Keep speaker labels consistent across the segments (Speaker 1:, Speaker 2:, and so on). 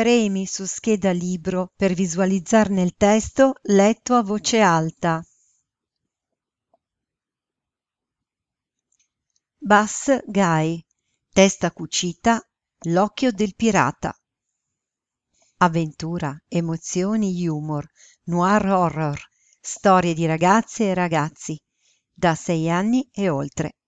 Speaker 1: Premi su scheda libro per visualizzarne il testo letto a voce alta. Bass Guy, testa cucita, l'occhio del pirata. Avventura, emozioni, humor, noir horror, storie di ragazze e ragazzi, da sei anni e oltre.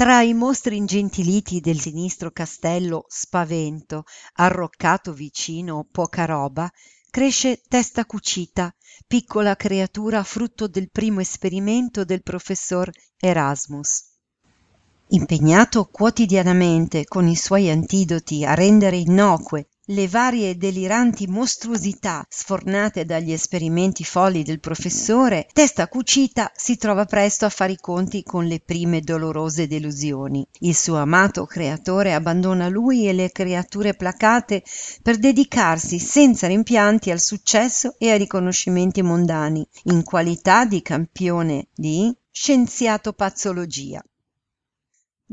Speaker 1: Tra i mostri ingentiliti del sinistro castello Spavento, arroccato vicino Poca roba, cresce Testa cucita, piccola creatura frutto del primo esperimento del professor Erasmus. Impegnato quotidianamente con i suoi antidoti a rendere innocue le varie deliranti mostruosità sfornate dagli esperimenti folli del professore, Testa Cucita si trova presto a fare i conti con le prime dolorose delusioni. Il suo amato creatore abbandona lui e le creature placate per dedicarsi senza rimpianti al successo e ai riconoscimenti mondani, in qualità di campione di scienziato pazzologia.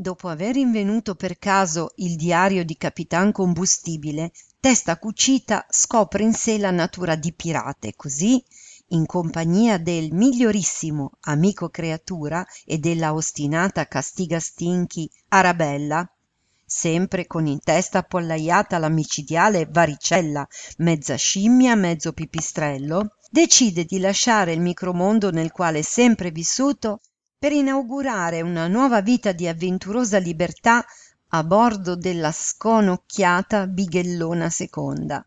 Speaker 1: Dopo aver invenuto per caso il diario di Capitan Combustibile, Testa Cucita scopre in sé la natura di pirata e così, in compagnia del migliorissimo amico creatura e della ostinata Castigastinchi Arabella, sempre con in testa appollaiata la micidiale Varicella, mezza scimmia, mezzo pipistrello, decide di lasciare il micromondo nel quale è sempre vissuto per inaugurare una nuova vita di avventurosa libertà a bordo della sconocchiata Bighellona Seconda.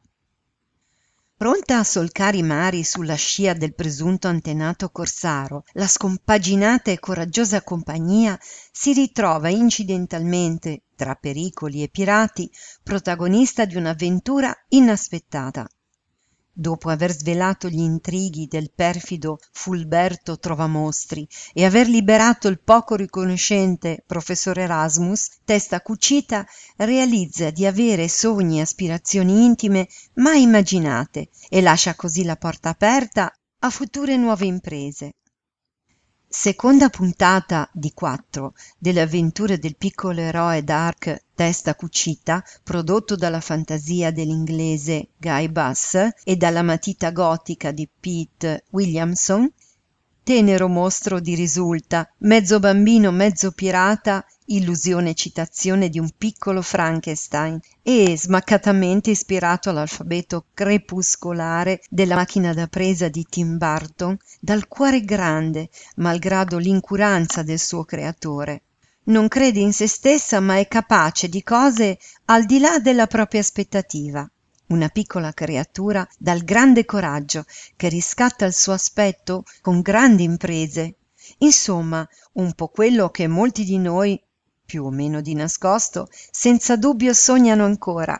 Speaker 1: Pronta a solcare i mari sulla scia del presunto antenato corsaro, la scompaginata e coraggiosa compagnia si ritrova incidentalmente, tra pericoli e pirati, protagonista di un'avventura inaspettata dopo aver svelato gli intrighi del perfido fulberto trovamostri e aver liberato il poco riconoscente professor erasmus testa cucita realizza di avere sogni e aspirazioni intime mai immaginate e lascia così la porta aperta a future nuove imprese Seconda puntata di quattro delle avventure del piccolo eroe Dark Testa Cucita, prodotto dalla fantasia dell'inglese Guy Buss e dalla matita gotica di Pete Williamson, tenero mostro di risulta, mezzo bambino, mezzo pirata, illusione citazione di un piccolo Frankenstein e smaccatamente ispirato all'alfabeto crepuscolare della macchina da presa di Tim Burton, dal cuore grande, malgrado l'incuranza del suo creatore. Non crede in se stessa, ma è capace di cose al di là della propria aspettativa una piccola creatura dal grande coraggio che riscatta il suo aspetto con grandi imprese insomma un po quello che molti di noi più o meno di nascosto senza dubbio sognano ancora